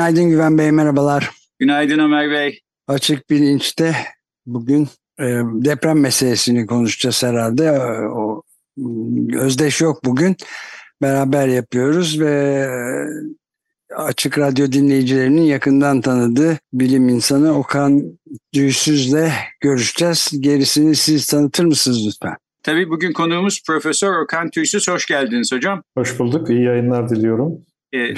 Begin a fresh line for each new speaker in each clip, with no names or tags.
Günaydın Güven Bey, merhabalar.
Günaydın Ömer Bey.
Açık Bilinç'te bugün e, deprem meselesini konuşacağız herhalde. E, o Özdeş yok bugün. Beraber yapıyoruz ve e, Açık Radyo dinleyicilerinin yakından tanıdığı bilim insanı Okan Düğsüz'le görüşeceğiz. Gerisini siz tanıtır mısınız lütfen?
Tabii bugün konuğumuz Profesör Okan Tüysüz. Hoş geldiniz hocam.
Hoş bulduk. İyi yayınlar diliyorum.
Ee,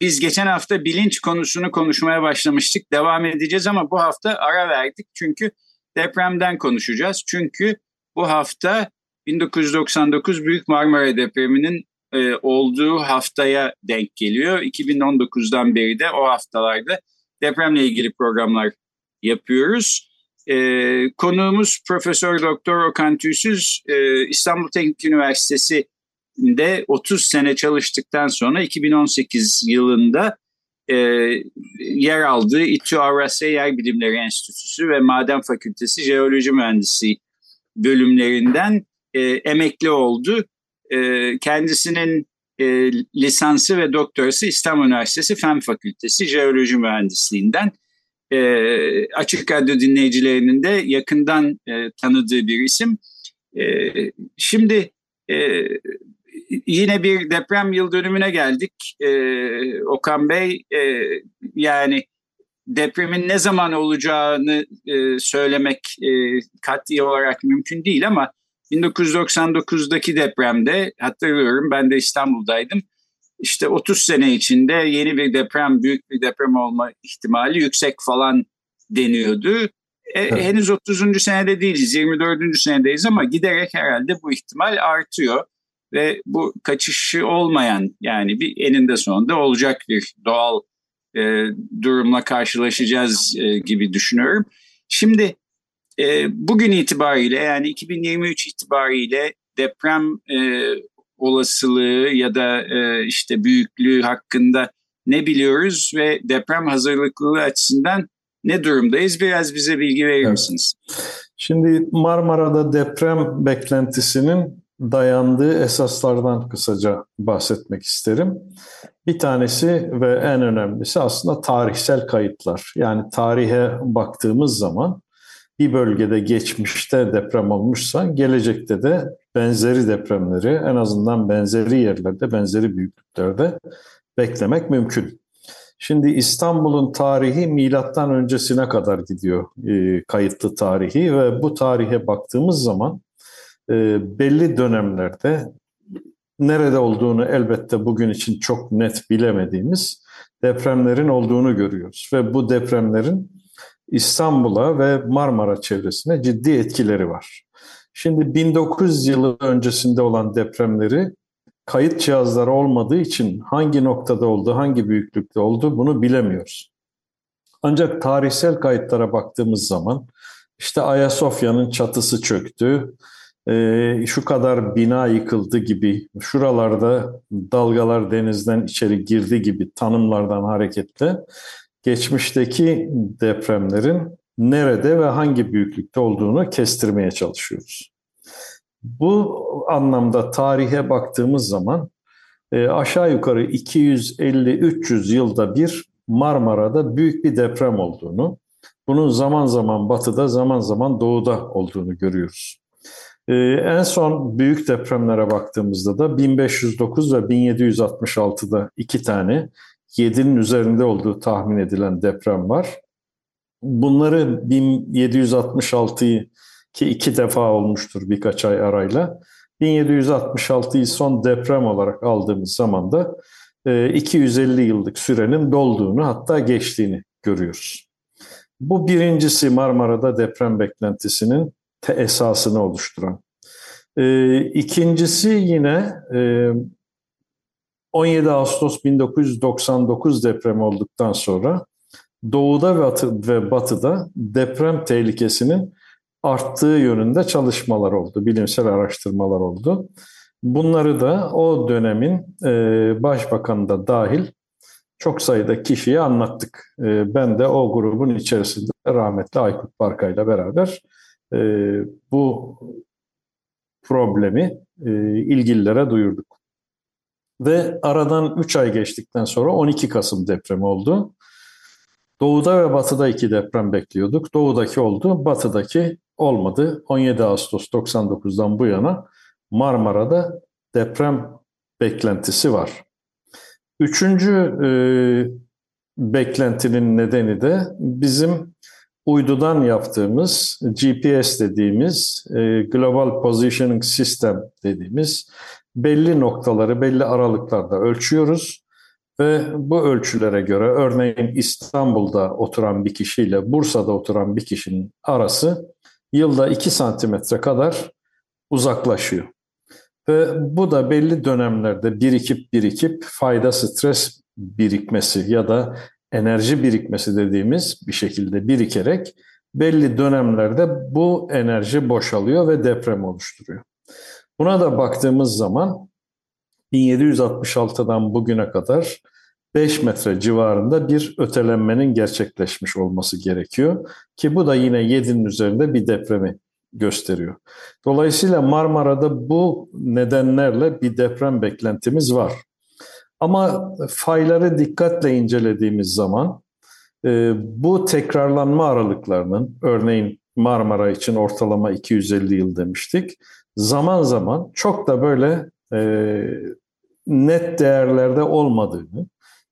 biz geçen hafta bilinç konusunu konuşmaya başlamıştık. Devam edeceğiz ama bu hafta ara verdik. Çünkü depremden konuşacağız. Çünkü bu hafta 1999 Büyük Marmara depreminin e, olduğu haftaya denk geliyor. 2019'dan beri de o haftalarda depremle ilgili programlar yapıyoruz. E, konuğumuz Profesör Doktor Okan Tüysüz e, İstanbul Teknik Üniversitesi'nde 30 sene çalıştıktan sonra 2018 yılında e, yer aldığı İTÜ Avrasya Yer Bilimleri Enstitüsü ve Maden Fakültesi Jeoloji Mühendisliği bölümlerinden e, emekli oldu. E, kendisinin e, lisansı ve doktorası İstanbul Üniversitesi Fen Fakültesi Jeoloji Mühendisliğinden e, Açık Radyo dinleyicilerinin de yakından e, tanıdığı bir isim. E, şimdi e, yine bir deprem yıl dönümüne geldik. E, Okan Bey e, yani depremin ne zaman olacağını e, söylemek e, kat'i olarak mümkün değil ama 1999'daki depremde hatırlıyorum ben de İstanbul'daydım işte 30 sene içinde yeni bir deprem, büyük bir deprem olma ihtimali yüksek falan deniyordu. E, evet. Henüz 30. senede değiliz, 24. senedeyiz ama giderek herhalde bu ihtimal artıyor. Ve bu kaçışı olmayan yani bir eninde sonunda olacak bir doğal e, durumla karşılaşacağız e, gibi düşünüyorum. Şimdi e, bugün itibariyle yani 2023 itibariyle deprem e, olasılığı ya da e, işte büyüklüğü hakkında ne biliyoruz ve deprem hazırlıklılığı açısından ne durumdayız? Biraz bize bilgi verir misiniz?
Şimdi Marmara'da deprem beklentisinin dayandığı esaslardan kısaca bahsetmek isterim. Bir tanesi ve en önemlisi aslında tarihsel kayıtlar. Yani tarihe baktığımız zaman bir bölgede geçmişte deprem olmuşsa gelecekte de benzeri depremleri en azından benzeri yerlerde, benzeri büyüklüklerde beklemek mümkün. Şimdi İstanbul'un tarihi milattan öncesine kadar gidiyor e, kayıtlı tarihi ve bu tarihe baktığımız zaman belli dönemlerde nerede olduğunu elbette bugün için çok net bilemediğimiz depremlerin olduğunu görüyoruz ve bu depremlerin İstanbul'a ve Marmara çevresine ciddi etkileri var. Şimdi 1900 yılı öncesinde olan depremleri kayıt cihazları olmadığı için hangi noktada oldu, hangi büyüklükte oldu bunu bilemiyoruz. Ancak tarihsel kayıtlara baktığımız zaman işte Ayasofya'nın çatısı çöktü, şu kadar bina yıkıldı gibi, şuralarda dalgalar denizden içeri girdi gibi tanımlardan hareketle geçmişteki depremlerin nerede ve hangi büyüklükte olduğunu kestirmeye çalışıyoruz. Bu anlamda tarihe baktığımız zaman e, aşağı yukarı 250-300 yılda bir Marmara'da büyük bir deprem olduğunu, bunun zaman zaman batıda zaman zaman doğuda olduğunu görüyoruz. E, en son büyük depremlere baktığımızda da 1509 ve 1766'da iki tane 7'nin üzerinde olduğu tahmin edilen deprem var. Bunları 1766'yı ki iki defa olmuştur birkaç ay arayla. 1766'yı son deprem olarak aldığımız zaman da 250 e, yıllık sürenin dolduğunu hatta geçtiğini görüyoruz. Bu birincisi Marmara'da deprem beklentisinin esasını oluşturan. E, ikincisi yine e, 17 Ağustos 1999 depremi olduktan sonra doğuda ve, batı, ve batıda deprem tehlikesinin arttığı yönünde çalışmalar oldu, bilimsel araştırmalar oldu. Bunları da o dönemin e, başbakanı da dahil çok sayıda kişiye anlattık. E, ben de o grubun içerisinde rahmetli Aykut Barkay ile beraber e, bu problemi e, ilgililere duyurduk. Ve aradan 3 ay geçtikten sonra 12 Kasım depremi oldu. Doğuda ve batıda iki deprem bekliyorduk. Doğudaki oldu, batıdaki olmadı. 17 Ağustos 99'dan bu yana Marmara'da deprem beklentisi var. Üçüncü e, beklentinin nedeni de bizim uydudan yaptığımız GPS dediğimiz e, Global Positioning System dediğimiz belli noktaları belli aralıklarda ölçüyoruz ve bu ölçülere göre örneğin İstanbul'da oturan bir kişiyle Bursa'da oturan bir kişinin arası yılda 2 santimetre kadar uzaklaşıyor. Ve bu da belli dönemlerde birikip birikip fayda stres birikmesi ya da enerji birikmesi dediğimiz bir şekilde birikerek belli dönemlerde bu enerji boşalıyor ve deprem oluşturuyor. Buna da baktığımız zaman 1766'dan bugüne kadar 5 metre civarında bir ötelenmenin gerçekleşmiş olması gerekiyor. Ki bu da yine 7'nin üzerinde bir depremi gösteriyor. Dolayısıyla Marmara'da bu nedenlerle bir deprem beklentimiz var. Ama fayları dikkatle incelediğimiz zaman e, bu tekrarlanma aralıklarının örneğin Marmara için ortalama 250 yıl demiştik. Zaman zaman çok da böyle e, net değerlerde olmadığını,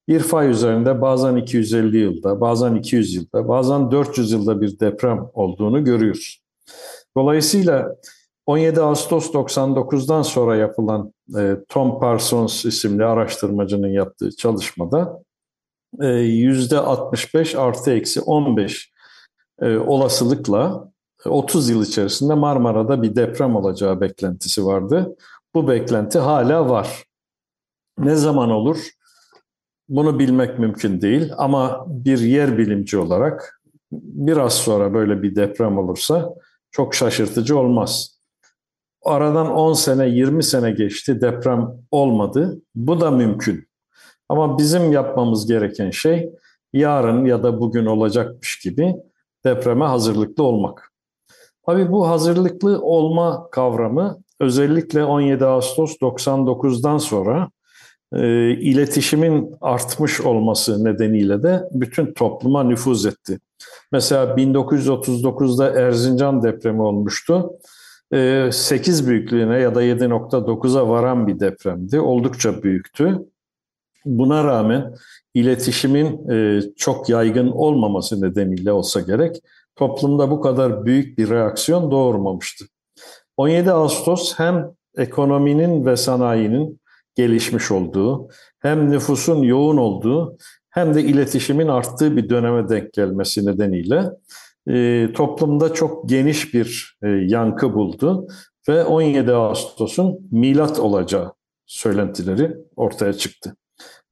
bir fay üzerinde bazen 250 yılda, bazen 200 yılda, bazen 400 yılda bir deprem olduğunu görüyoruz. Dolayısıyla 17 Ağustos 99'dan sonra yapılan Tom Parsons isimli araştırmacının yaptığı çalışmada e, %65 artı eksi 15 e, olasılıkla 30 yıl içerisinde Marmara'da bir deprem olacağı beklentisi vardı. Bu beklenti hala var. Ne zaman olur? Bunu bilmek mümkün değil ama bir yer bilimci olarak biraz sonra böyle bir deprem olursa çok şaşırtıcı olmaz. Aradan 10 sene, 20 sene geçti, deprem olmadı. Bu da mümkün. Ama bizim yapmamız gereken şey yarın ya da bugün olacakmış gibi depreme hazırlıklı olmak. Tabii bu hazırlıklı olma kavramı özellikle 17 Ağustos 99'dan sonra e, iletişimin artmış olması nedeniyle de bütün topluma nüfuz etti. Mesela 1939'da Erzincan depremi olmuştu. 8 e, büyüklüğüne ya da 7.9'a varan bir depremdi. Oldukça büyüktü. Buna rağmen iletişimin e, çok yaygın olmaması nedeniyle olsa gerek toplumda bu kadar büyük bir reaksiyon doğurmamıştı. 17 Ağustos hem ekonominin ve sanayinin gelişmiş olduğu, hem nüfusun yoğun olduğu hem de iletişimin arttığı bir döneme denk gelmesi nedeniyle e, toplumda çok geniş bir e, yankı buldu ve 17 Ağustos'un milat olacağı söylentileri ortaya çıktı.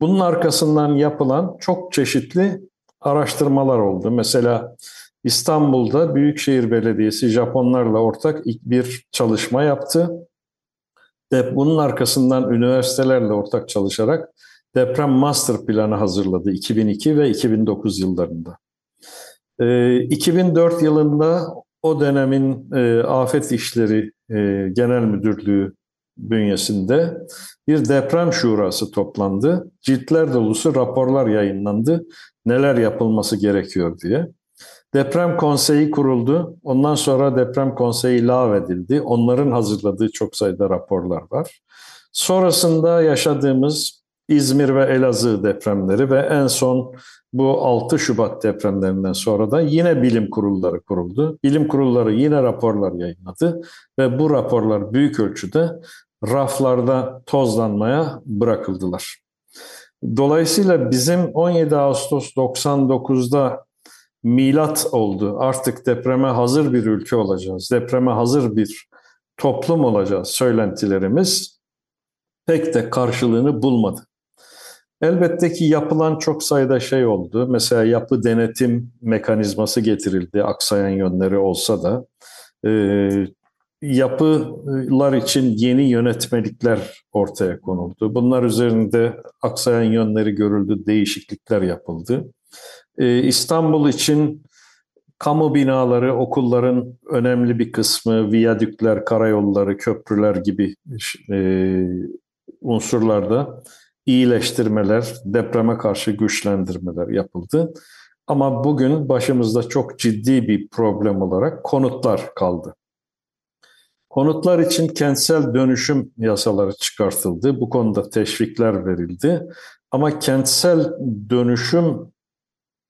Bunun arkasından yapılan çok çeşitli araştırmalar oldu. Mesela İstanbul'da Büyükşehir Belediyesi Japonlarla ortak bir çalışma yaptı. Bunun arkasından üniversitelerle ortak çalışarak deprem master planı hazırladı 2002 ve 2009 yıllarında. 2004 ee, yılında o dönemin e, Afet İşleri e, Genel Müdürlüğü bünyesinde bir deprem şurası toplandı. Ciltler dolusu raporlar yayınlandı. Neler yapılması gerekiyor diye. Deprem konseyi kuruldu. Ondan sonra deprem konseyi lağvedildi. Onların hazırladığı çok sayıda raporlar var. Sonrasında yaşadığımız İzmir ve Elazığ depremleri ve en son bu 6 Şubat depremlerinden sonra da yine bilim kurulları kuruldu. Bilim kurulları yine raporlar yayınladı ve bu raporlar büyük ölçüde raflarda tozlanmaya bırakıldılar. Dolayısıyla bizim 17 Ağustos 99'da milat oldu. Artık depreme hazır bir ülke olacağız. Depreme hazır bir toplum olacağız söylentilerimiz pek de karşılığını bulmadı. Elbette ki yapılan çok sayıda şey oldu. Mesela yapı denetim mekanizması getirildi aksayan yönleri olsa da. E, yapılar için yeni yönetmelikler ortaya konuldu. Bunlar üzerinde aksayan yönleri görüldü, değişiklikler yapıldı. E, İstanbul için kamu binaları, okulların önemli bir kısmı, viyadükler, karayolları, köprüler gibi e, unsurlarda iyileştirmeler, depreme karşı güçlendirmeler yapıldı. Ama bugün başımızda çok ciddi bir problem olarak konutlar kaldı. Konutlar için kentsel dönüşüm yasaları çıkartıldı. Bu konuda teşvikler verildi. Ama kentsel dönüşüm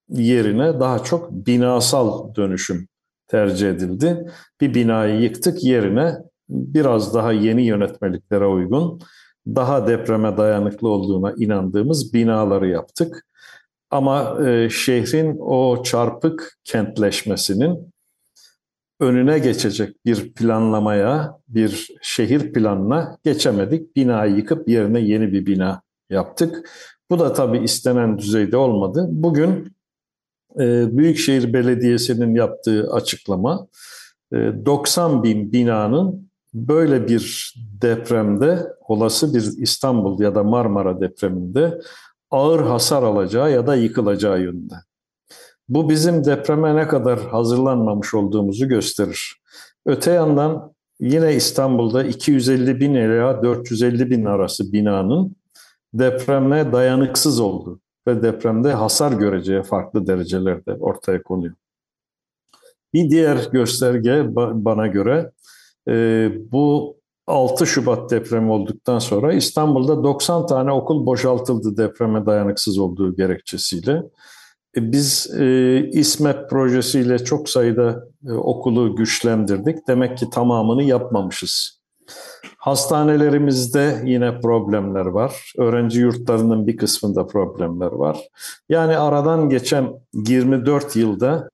yerine daha çok binasal dönüşüm tercih edildi. Bir binayı yıktık yerine biraz daha yeni yönetmeliklere uygun, daha depreme dayanıklı olduğuna inandığımız binaları yaptık. Ama e, şehrin o çarpık kentleşmesinin önüne geçecek bir planlamaya, bir şehir planına geçemedik. Binayı yıkıp yerine yeni bir bina yaptık. Bu da tabii istenen düzeyde olmadı. Bugün e, Büyükşehir Belediyesi'nin yaptığı açıklama 90 e, bin binanın böyle bir depremde, olası bir İstanbul ya da Marmara depreminde ağır hasar alacağı ya da yıkılacağı yönünde. Bu bizim depreme ne kadar hazırlanmamış olduğumuzu gösterir. Öte yandan yine İstanbul'da 250 bin ila 450 bin arası binanın depreme dayanıksız olduğu ve depremde hasar göreceği farklı derecelerde ortaya konuyor. Bir diğer gösterge bana göre e, bu 6 Şubat depremi olduktan sonra İstanbul'da 90 tane okul boşaltıldı depreme dayanıksız olduğu gerekçesiyle. E, biz e, İSMEP projesiyle çok sayıda e, okulu güçlendirdik. Demek ki tamamını yapmamışız. Hastanelerimizde yine problemler var. Öğrenci yurtlarının bir kısmında problemler var. Yani aradan geçen 24 yılda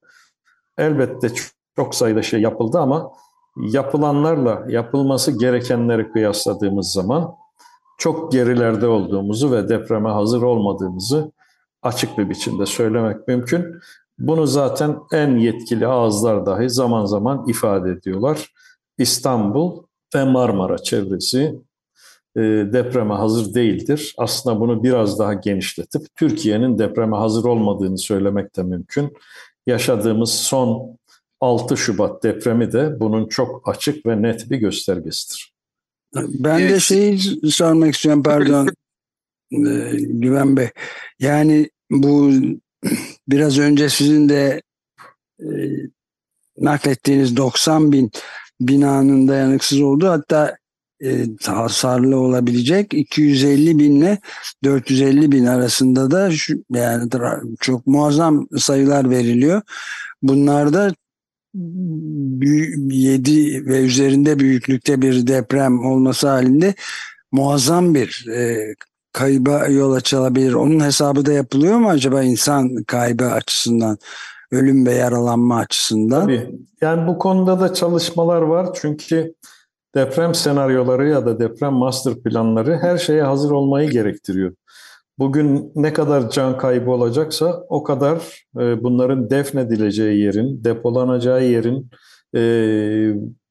elbette çok sayıda şey yapıldı ama yapılanlarla yapılması gerekenleri kıyasladığımız zaman çok gerilerde olduğumuzu ve depreme hazır olmadığımızı açık bir biçimde söylemek mümkün. Bunu zaten en yetkili ağızlar dahi zaman zaman ifade ediyorlar. İstanbul ve Marmara çevresi e, depreme hazır değildir. Aslında bunu biraz daha genişletip Türkiye'nin depreme hazır olmadığını söylemek de mümkün. Yaşadığımız son 6 Şubat depremi de bunun çok açık ve net bir göstergesidir.
Ben de şeyi sormak istiyorum pardon e, Güven Bey. Yani bu biraz önce sizin de e, naklettiğiniz 90 bin binanın dayanıksız olduğu hatta e, hasarlı olabilecek 250 binle 450 bin arasında da şu, yani çok muazzam sayılar veriliyor. Bunlarda 7 ve üzerinde büyüklükte bir deprem olması halinde muazzam bir e, kayba yol açılabilir. Onun hesabı da yapılıyor mu acaba insan kaybı açısından? Ölüm ve yaralanma açısından.
Tabii. Yani bu konuda da çalışmalar var. Çünkü deprem senaryoları ya da deprem master planları her şeye hazır olmayı gerektiriyor. Bugün ne kadar can kaybı olacaksa o kadar e, bunların defnedileceği yerin, depolanacağı yerin e,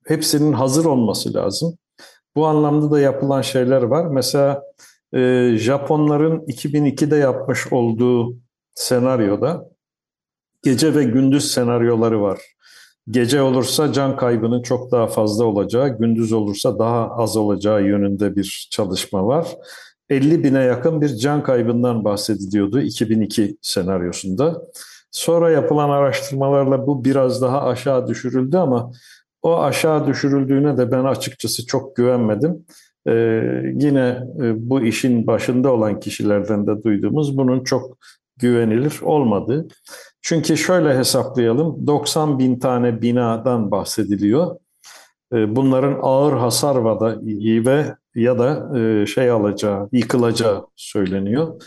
hepsinin hazır olması lazım. Bu anlamda da yapılan şeyler var. Mesela e, Japonların 2002'de yapmış olduğu senaryoda gece ve gündüz senaryoları var. Gece olursa can kaybının çok daha fazla olacağı, gündüz olursa daha az olacağı yönünde bir çalışma var. 50 bine yakın bir can kaybından bahsediliyordu 2002 senaryosunda. Sonra yapılan araştırmalarla bu biraz daha aşağı düşürüldü ama o aşağı düşürüldüğüne de ben açıkçası çok güvenmedim. Ee, yine e, bu işin başında olan kişilerden de duyduğumuz bunun çok güvenilir olmadı. Çünkü şöyle hesaplayalım, 90 bin tane binadan bahsediliyor. Ee, bunların ağır hasar ve ya da e, şey alacağı, yıkılacağı söyleniyor.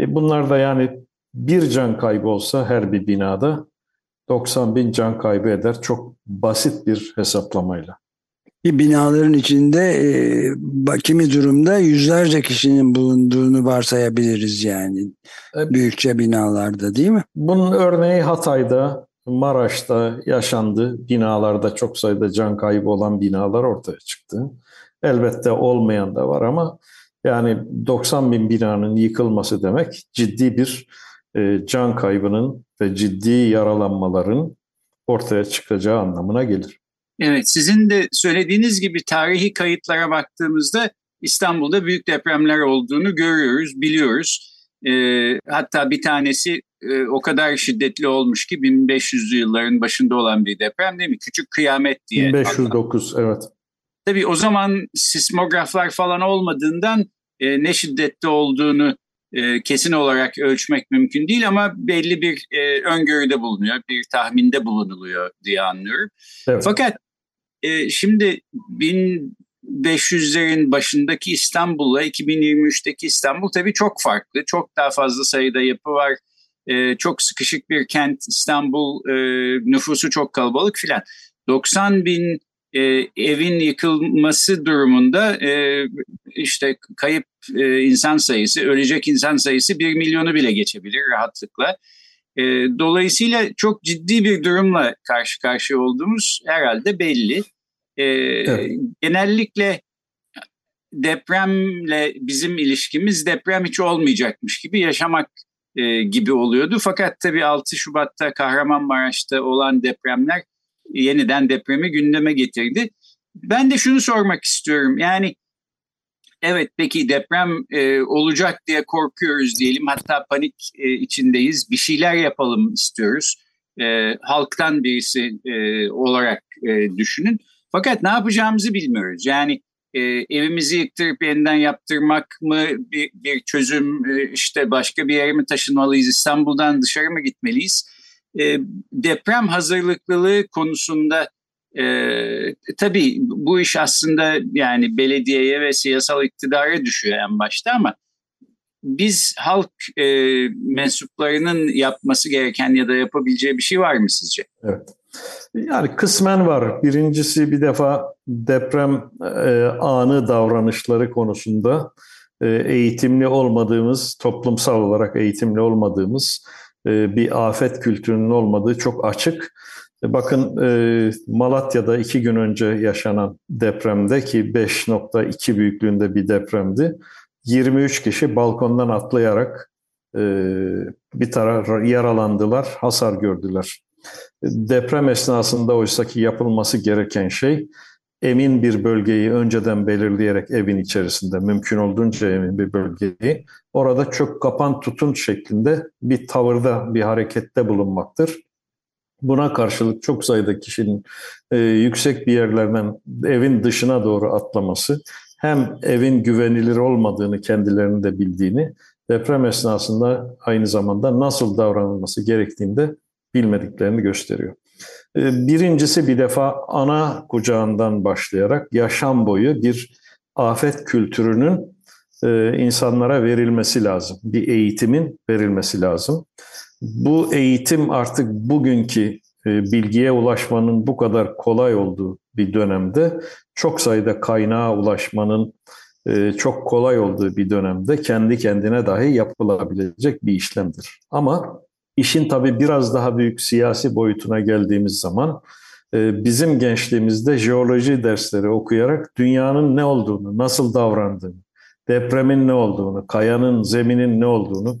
E, bunlar da yani bir can kaybı olsa her bir binada 90 bin can kaybı eder çok basit bir hesaplamayla.
Bir binaların içinde e, kimi durumda yüzlerce kişinin bulunduğunu varsayabiliriz yani. E, Büyükçe binalarda değil mi?
Bunun örneği Hatay'da, Maraş'ta yaşandı. Binalarda çok sayıda can kaybı olan binalar ortaya çıktı. Elbette olmayan da var ama yani 90 bin binanın yıkılması demek ciddi bir e, can kaybının ve ciddi yaralanmaların ortaya çıkacağı anlamına gelir.
Evet, sizin de söylediğiniz gibi tarihi kayıtlara baktığımızda İstanbul'da büyük depremler olduğunu görüyoruz, biliyoruz. E, hatta bir tanesi e, o kadar şiddetli olmuş ki 1500'lü yılların başında olan bir deprem değil mi? Küçük kıyamet diye.
1509 hatta. evet.
Tabii o zaman sismograflar falan olmadığından e, ne şiddetli olduğunu e, kesin olarak ölçmek mümkün değil ama belli bir e, öngörüde bulunuyor, bir tahminde bulunuluyor diye anlıyorum. Evet. Fakat e, şimdi 1500'lerin başındaki İstanbul'la 2023'teki İstanbul tabii çok farklı. Çok daha fazla sayıda yapı var. E, çok sıkışık bir kent İstanbul, e, nüfusu çok kalabalık filan. 90 bin e, evin yıkılması durumunda e, işte kayıp e, insan sayısı, ölecek insan sayısı bir milyonu bile geçebilir rahatlıkla. E, dolayısıyla çok ciddi bir durumla karşı karşıya olduğumuz herhalde belli. E, evet. Genellikle depremle bizim ilişkimiz deprem hiç olmayacakmış gibi yaşamak e, gibi oluyordu. Fakat tabii 6 Şubat'ta Kahramanmaraş'ta olan depremler yeniden depremi gündeme getirdi. Ben de şunu sormak istiyorum. Yani evet peki deprem e, olacak diye korkuyoruz diyelim. Hatta panik e, içindeyiz. Bir şeyler yapalım istiyoruz. E, halktan birisi e, olarak e, düşünün. Fakat ne yapacağımızı bilmiyoruz. Yani e, evimizi yıktırıp yeniden yaptırmak mı bir, bir çözüm? E, işte başka bir yere mi taşınmalıyız? İstanbul'dan dışarı mı gitmeliyiz? E, deprem hazırlıklılığı konusunda e, tabii bu iş aslında yani belediyeye ve siyasal iktidara düşüyor en başta ama biz halk e, mensuplarının yapması gereken ya da yapabileceği bir şey var mı sizce?
Evet. Yani kısmen var. Birincisi bir defa deprem e, anı davranışları konusunda e, eğitimli olmadığımız, toplumsal olarak eğitimli olmadığımız bir afet kültürünün olmadığı çok açık. E, bakın e, Malatya'da iki gün önce yaşanan depremde ki 5.2 büyüklüğünde bir depremdi. 23 kişi balkondan atlayarak bir taraf yaralandılar, hasar gördüler. Deprem esnasında oysaki yapılması gereken şey emin bir bölgeyi önceden belirleyerek evin içerisinde mümkün olduğunca emin bir bölgeyi orada çok kapan tutun şeklinde bir tavırda bir harekette bulunmaktır. Buna karşılık çok sayıda kişinin e, yüksek bir yerlerden evin dışına doğru atlaması hem evin güvenilir olmadığını kendilerinin de bildiğini deprem esnasında aynı zamanda nasıl davranılması gerektiğini de bilmediklerini gösteriyor. Ee, birincisi bir defa ana kucağından başlayarak yaşam boyu bir afet kültürünün e, insanlara verilmesi lazım. Bir eğitimin verilmesi lazım. Bu eğitim artık bugünkü e, bilgiye ulaşmanın bu kadar kolay olduğu bir dönemde çok sayıda kaynağa ulaşmanın e, çok kolay olduğu bir dönemde kendi kendine dahi yapılabilecek bir işlemdir. Ama İşin tabii biraz daha büyük siyasi boyutuna geldiğimiz zaman e, bizim gençliğimizde jeoloji dersleri okuyarak dünyanın ne olduğunu, nasıl davrandığını, depremin ne olduğunu, kayanın, zeminin ne olduğunu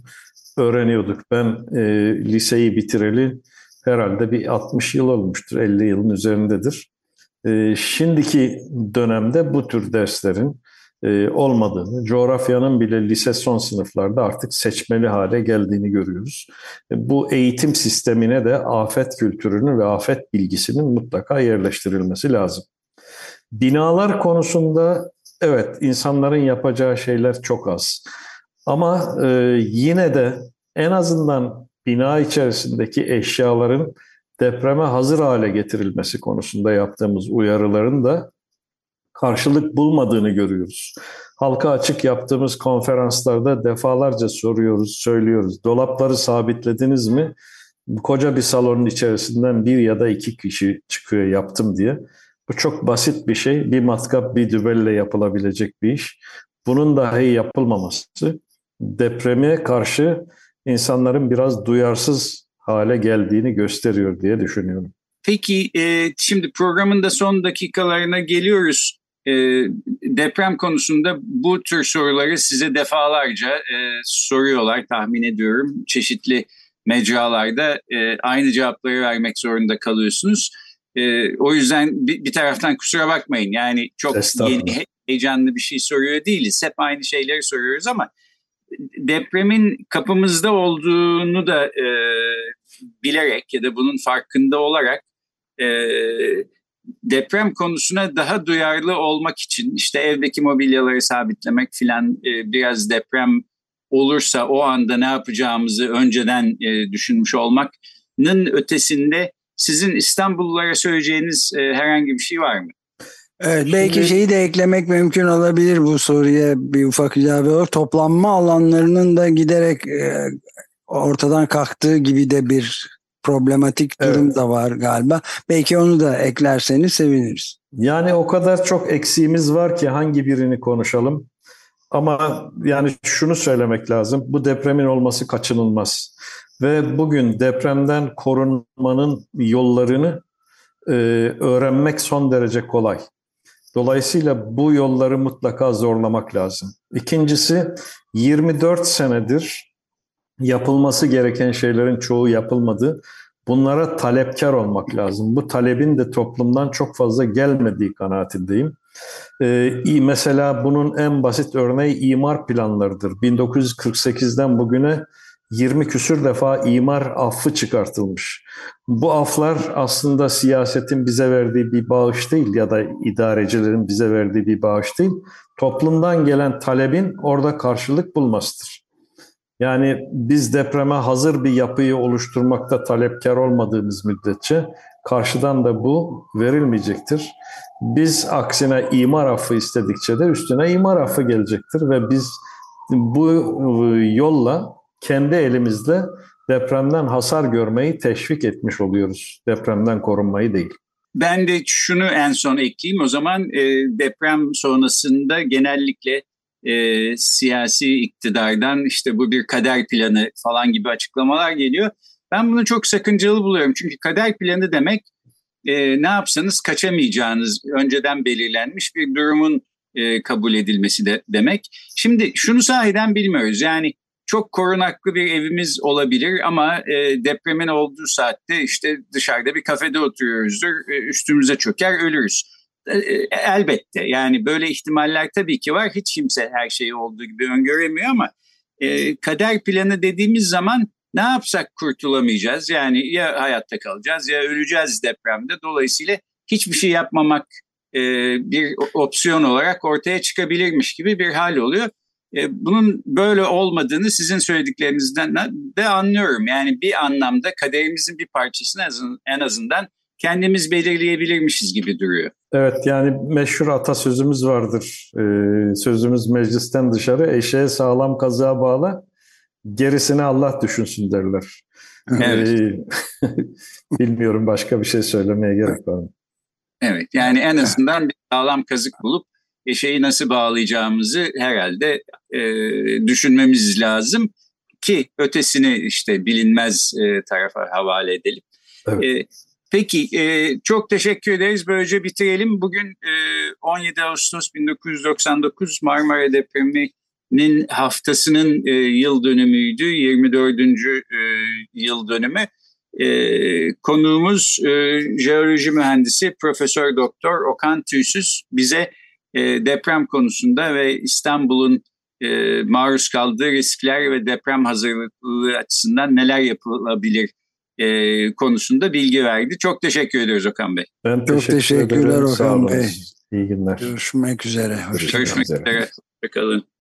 öğreniyorduk. Ben e, liseyi bitireli herhalde bir 60 yıl olmuştur, 50 yılın üzerindedir. E, şimdiki dönemde bu tür derslerin e, olmadığını, coğrafyanın bile lise son sınıflarda artık seçmeli hale geldiğini görüyoruz. E, bu eğitim sistemine de afet kültürünün ve afet bilgisinin mutlaka yerleştirilmesi lazım. Binalar konusunda evet insanların yapacağı şeyler çok az. Ama e, yine de en azından bina içerisindeki eşyaların depreme hazır hale getirilmesi konusunda yaptığımız uyarıların da karşılık bulmadığını görüyoruz. Halka açık yaptığımız konferanslarda defalarca soruyoruz, söylüyoruz. Dolapları sabitlediniz mi? Koca bir salonun içerisinden bir ya da iki kişi çıkıyor yaptım diye. Bu çok basit bir şey. Bir matkap, bir dübelle yapılabilecek bir iş. Bunun dahi yapılmaması depreme karşı insanların biraz duyarsız hale geldiğini gösteriyor diye düşünüyorum.
Peki e, şimdi programın da son dakikalarına geliyoruz. E, deprem konusunda bu tür soruları size defalarca e, soruyorlar tahmin ediyorum. Çeşitli mecralarda e, aynı cevapları vermek zorunda kalıyorsunuz. E, o yüzden bir, bir taraftan kusura bakmayın yani çok yeni heyecanlı bir şey soruyor değiliz. Hep aynı şeyleri soruyoruz ama depremin kapımızda olduğunu da e, bilerek ya da bunun farkında olarak e, deprem konusuna daha duyarlı olmak için işte evdeki mobilyaları sabitlemek filan e, biraz deprem olursa o anda ne yapacağımızı önceden e, düşünmüş olmanın ötesinde sizin İstanbullulara söyleyeceğiniz e, herhangi bir şey var mı?
Evet, belki Şimdi, şeyi de eklemek mümkün olabilir bu soruya bir ufak ilave olur. Toplanma alanlarının da giderek e, ortadan kalktığı gibi de bir problematik durum evet. da var galiba. Belki onu da eklerseniz seviniriz.
Yani o kadar çok eksiğimiz var ki hangi birini konuşalım? Ama yani şunu söylemek lazım. Bu depremin olması kaçınılmaz. Ve bugün depremden korunmanın yollarını e, öğrenmek son derece kolay. Dolayısıyla bu yolları mutlaka zorlamak lazım. İkincisi 24 senedir yapılması gereken şeylerin çoğu yapılmadı. Bunlara talepkar olmak lazım. Bu talebin de toplumdan çok fazla gelmediği kanaatindeyim. Ee, mesela bunun en basit örneği imar planlarıdır. 1948'den bugüne 20 küsür defa imar affı çıkartılmış. Bu aflar aslında siyasetin bize verdiği bir bağış değil ya da idarecilerin bize verdiği bir bağış değil. Toplumdan gelen talebin orada karşılık bulmasıdır. Yani biz depreme hazır bir yapıyı oluşturmakta talepkar olmadığımız müddetçe karşıdan da bu verilmeyecektir. Biz aksine imar affı istedikçe de üstüne imar affı gelecektir ve biz bu yolla kendi elimizde depremden hasar görmeyi teşvik etmiş oluyoruz. Depremden korunmayı değil.
Ben de şunu en son ekleyeyim. O zaman e, deprem sonrasında genellikle e, siyasi iktidardan işte bu bir kader planı falan gibi açıklamalar geliyor. Ben bunu çok sakıncalı buluyorum. Çünkü kader planı demek e, ne yapsanız kaçamayacağınız önceden belirlenmiş bir durumun e, kabul edilmesi de demek. Şimdi şunu sahiden bilmiyoruz. Yani çok korunaklı bir evimiz olabilir ama e, depremin olduğu saatte işte dışarıda bir kafede oturuyoruzdur, e, üstümüze çöker ölürüz. E, e, elbette yani böyle ihtimaller tabii ki var. Hiç kimse her şeyi olduğu gibi öngöremiyor ama e, kader planı dediğimiz zaman ne yapsak kurtulamayacağız. Yani ya hayatta kalacağız ya öleceğiz depremde. Dolayısıyla hiçbir şey yapmamak e, bir opsiyon olarak ortaya çıkabilirmiş gibi bir hal oluyor. E, bunun böyle olmadığını sizin söylediklerinizden de anlıyorum. Yani bir anlamda kaderimizin bir parçasını en azından kendimiz belirleyebilirmişiz gibi duruyor.
Evet yani meşhur atasözümüz vardır. Ee, sözümüz meclisten dışarı eşeğe sağlam kazığa bağla gerisini Allah düşünsün derler. Evet. Ee, bilmiyorum başka bir şey söylemeye gerek var mı?
Evet yani en azından bir sağlam kazık bulup şeyi nasıl bağlayacağımızı herhalde e, düşünmemiz lazım ki ötesini işte bilinmez e, tarafa havale edelim. Evet. E, peki e, çok teşekkür ederiz. Böylece bitirelim. Bugün e, 17 Ağustos 1999 Marmara depreminin haftasının e, yıl dönümüydü. 24. E, yıl dönümü. E, konuğumuz e, jeoloji mühendisi Profesör Doktor Okan Tüysüz bize e, deprem konusunda ve İstanbul'un e, maruz kaldığı riskler ve deprem hazırlıklı açısından neler yapılabilir e, konusunda bilgi verdi. Çok teşekkür ediyoruz Okan Bey.
Ben çok teşekkür teşekkürler ederim. Okan Bey.
İyi günler.
Görüşmek üzere.
Görüşmek üzere. Hoşçakalın.